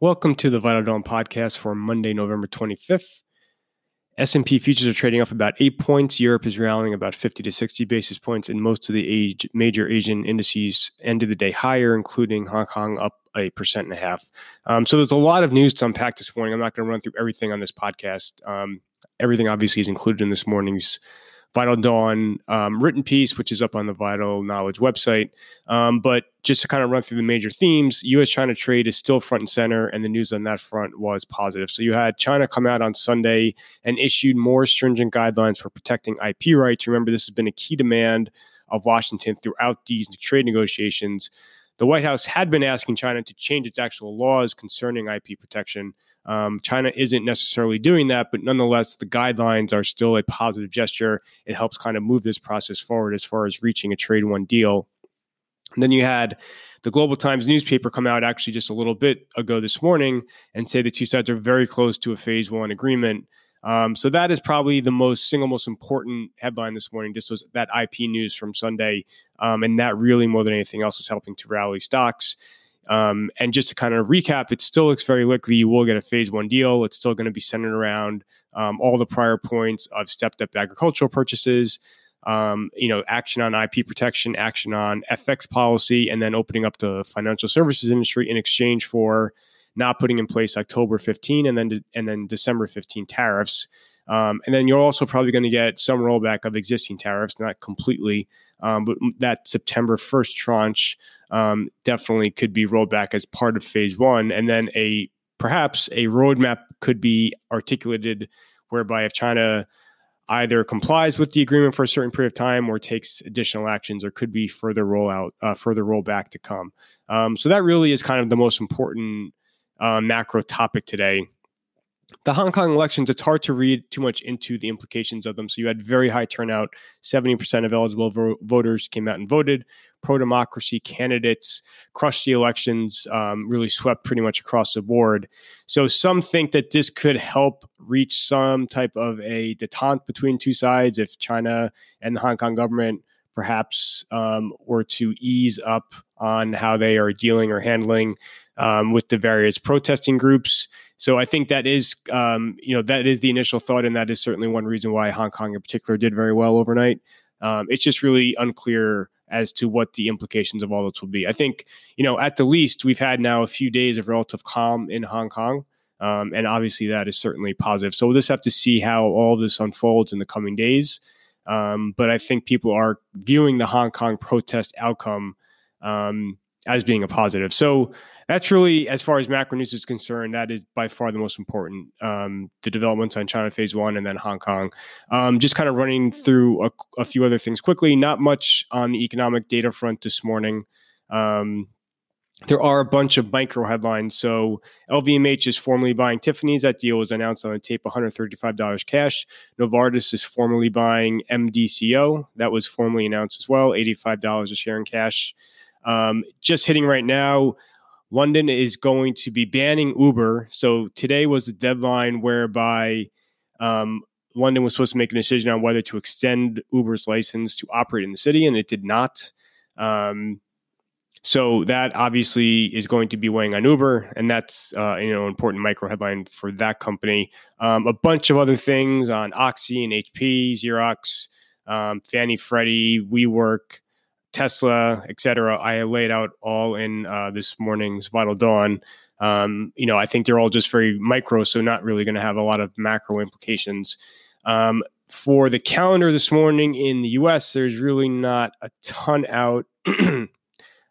Welcome to the Vital Dawn podcast for Monday, November 25th. S&P futures are trading up about 8 points. Europe is rallying about 50 to 60 basis points and most of the age, major Asian indices ended the day higher including Hong Kong up a percent and a half. Um, so there's a lot of news to unpack this morning. I'm not going to run through everything on this podcast. Um, everything obviously is included in this morning's Vital Dawn um, written piece, which is up on the Vital Knowledge website. Um, but just to kind of run through the major themes, US China trade is still front and center, and the news on that front was positive. So you had China come out on Sunday and issued more stringent guidelines for protecting IP rights. Remember, this has been a key demand of Washington throughout these trade negotiations. The White House had been asking China to change its actual laws concerning IP protection. Um, China isn't necessarily doing that, but nonetheless, the guidelines are still a positive gesture. It helps kind of move this process forward as far as reaching a trade one deal. And then you had the Global Times newspaper come out actually just a little bit ago this morning and say the two sides are very close to a phase one agreement. Um, so that is probably the most single most important headline this morning. Just was that IP news from Sunday, um, and that really more than anything else is helping to rally stocks. Um, and just to kind of recap, it still looks very likely you will get a phase one deal. It's still going to be centered around um, all the prior points of stepped up agricultural purchases, um, you know, action on IP protection, action on FX policy, and then opening up the financial services industry in exchange for not putting in place October 15 and then and then December 15 tariffs. Um, and then you're also probably going to get some rollback of existing tariffs, not completely, um, but that September 1st tranche um, definitely could be rolled back as part of phase one. And then a perhaps a roadmap could be articulated whereby if China either complies with the agreement for a certain period of time or takes additional actions, or could be further rollout, uh, further rollback to come. Um, so that really is kind of the most important uh, macro topic today the Hong Kong elections, it's hard to read too much into the implications of them. So you had very high turnout. 70% of eligible vo- voters came out and voted. Pro democracy candidates crushed the elections, um, really swept pretty much across the board. So some think that this could help reach some type of a detente between two sides if China and the Hong Kong government perhaps um, were to ease up on how they are dealing or handling um, with the various protesting groups. So I think that is, um, you know, that is the initial thought, and that is certainly one reason why Hong Kong in particular did very well overnight. Um, it's just really unclear as to what the implications of all this will be. I think, you know, at the least, we've had now a few days of relative calm in Hong Kong. Um, and obviously, that is certainly positive. So we'll just have to see how all this unfolds in the coming days. Um, but I think people are viewing the Hong Kong protest outcome um, as being a positive. So that's really, as far as macro news is concerned, that is by far the most important. Um, the developments on China Phase One and then Hong Kong. Um, just kind of running through a, a, few other things quickly. Not much on the economic data front this morning. Um, there are a bunch of micro headlines. So LVMH is formally buying Tiffany's. That deal was announced on the tape, $135 cash. Novartis is formally buying MDCO. That was formally announced as well, $85 a share in cash. Um, just hitting right now, London is going to be banning Uber. So today was the deadline whereby um, London was supposed to make a decision on whether to extend Uber's license to operate in the city, and it did not. Um, so that obviously is going to be weighing on Uber, and that's uh, you know important micro headline for that company. Um, a bunch of other things on Oxy and HP, Xerox, um, Fannie Freddie, WeWork, Tesla, et cetera, I laid out all in uh, this morning's Vital Dawn. Um, you know, I think they're all just very micro, so not really going to have a lot of macro implications. Um, for the calendar this morning in the US, there's really not a ton out.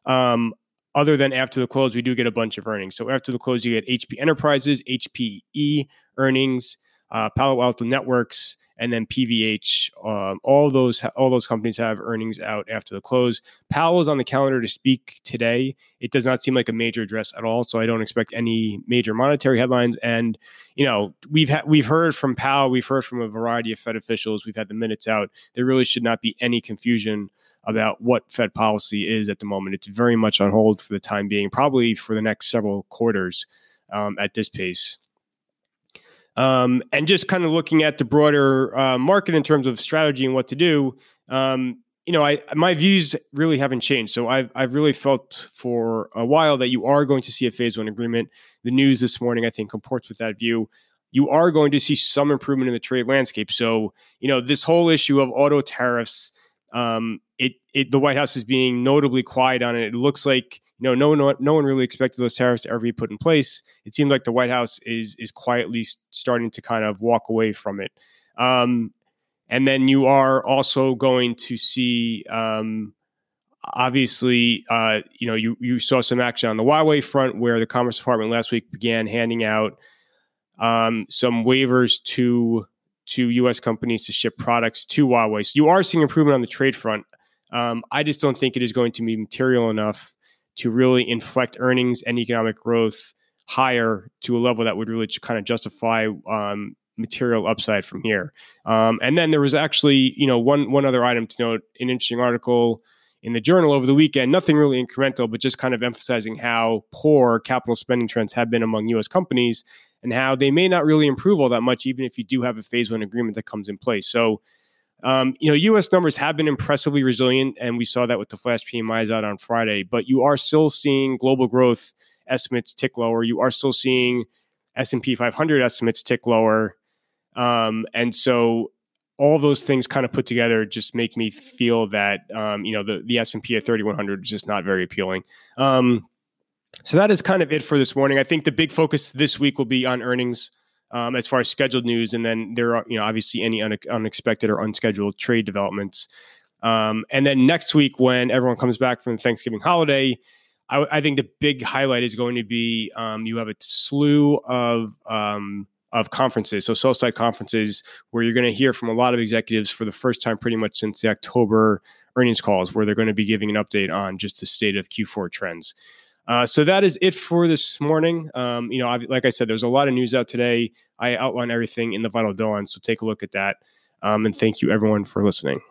um, other than after the close, we do get a bunch of earnings. So after the close, you get HP Enterprises, HPE earnings, uh, Palo Alto Networks, and then PVH. Um, all those all those companies have earnings out after the close. Powell is on the calendar to speak today. It does not seem like a major address at all, so I don't expect any major monetary headlines. And you know, we've ha- we've heard from Powell, we've heard from a variety of Fed officials, we've had the minutes out. There really should not be any confusion about what Fed policy is at the moment. It's very much on hold for the time being, probably for the next several quarters um, at this pace. Um, and just kind of looking at the broader uh, market in terms of strategy and what to do, um, you know, I my views really haven't changed. So I've I've really felt for a while that you are going to see a phase one agreement. The news this morning, I think, comports with that view. You are going to see some improvement in the trade landscape. So you know, this whole issue of auto tariffs um, it, it the White House is being notably quiet on it. It looks like you know no one no one really expected those tariffs to ever be put in place. It seems like the White House is is quietly starting to kind of walk away from it. Um, and then you are also going to see um, obviously uh, you know you you saw some action on the Huawei front where the Commerce Department last week began handing out um, some waivers to to U.S. companies to ship products to Huawei. So you are seeing improvement on the trade front. Um, I just don't think it is going to be material enough to really inflect earnings and economic growth higher to a level that would really kind of justify um, material upside from here. Um, and then there was actually, you know, one one other item to note: an interesting article in the journal over the weekend. Nothing really incremental, but just kind of emphasizing how poor capital spending trends have been among U.S. companies and how they may not really improve all that much, even if you do have a phase one agreement that comes in place. So, um, you know, U.S. numbers have been impressively resilient, and we saw that with the flash PMIs out on Friday. But you are still seeing global growth estimates tick lower. You are still seeing S&P 500 estimates tick lower, um, and so all those things kind of put together just make me feel that um, you know the the S&P at 3100 is just not very appealing. Um, so that is kind of it for this morning. I think the big focus this week will be on earnings um, as far as scheduled news, and then there are you know obviously any un- unexpected or unscheduled trade developments. Um, and then next week, when everyone comes back from the Thanksgiving holiday, I, I think the big highlight is going to be um, you have a slew of um, of conferences, so sell side conferences, where you're going to hear from a lot of executives for the first time, pretty much since the October earnings calls, where they're going to be giving an update on just the state of Q4 trends. Uh, so that is it for this morning. Um, you know, I've, like I said, there's a lot of news out today. I outline everything in the Vital Dawn, so take a look at that. Um, and thank you everyone for listening.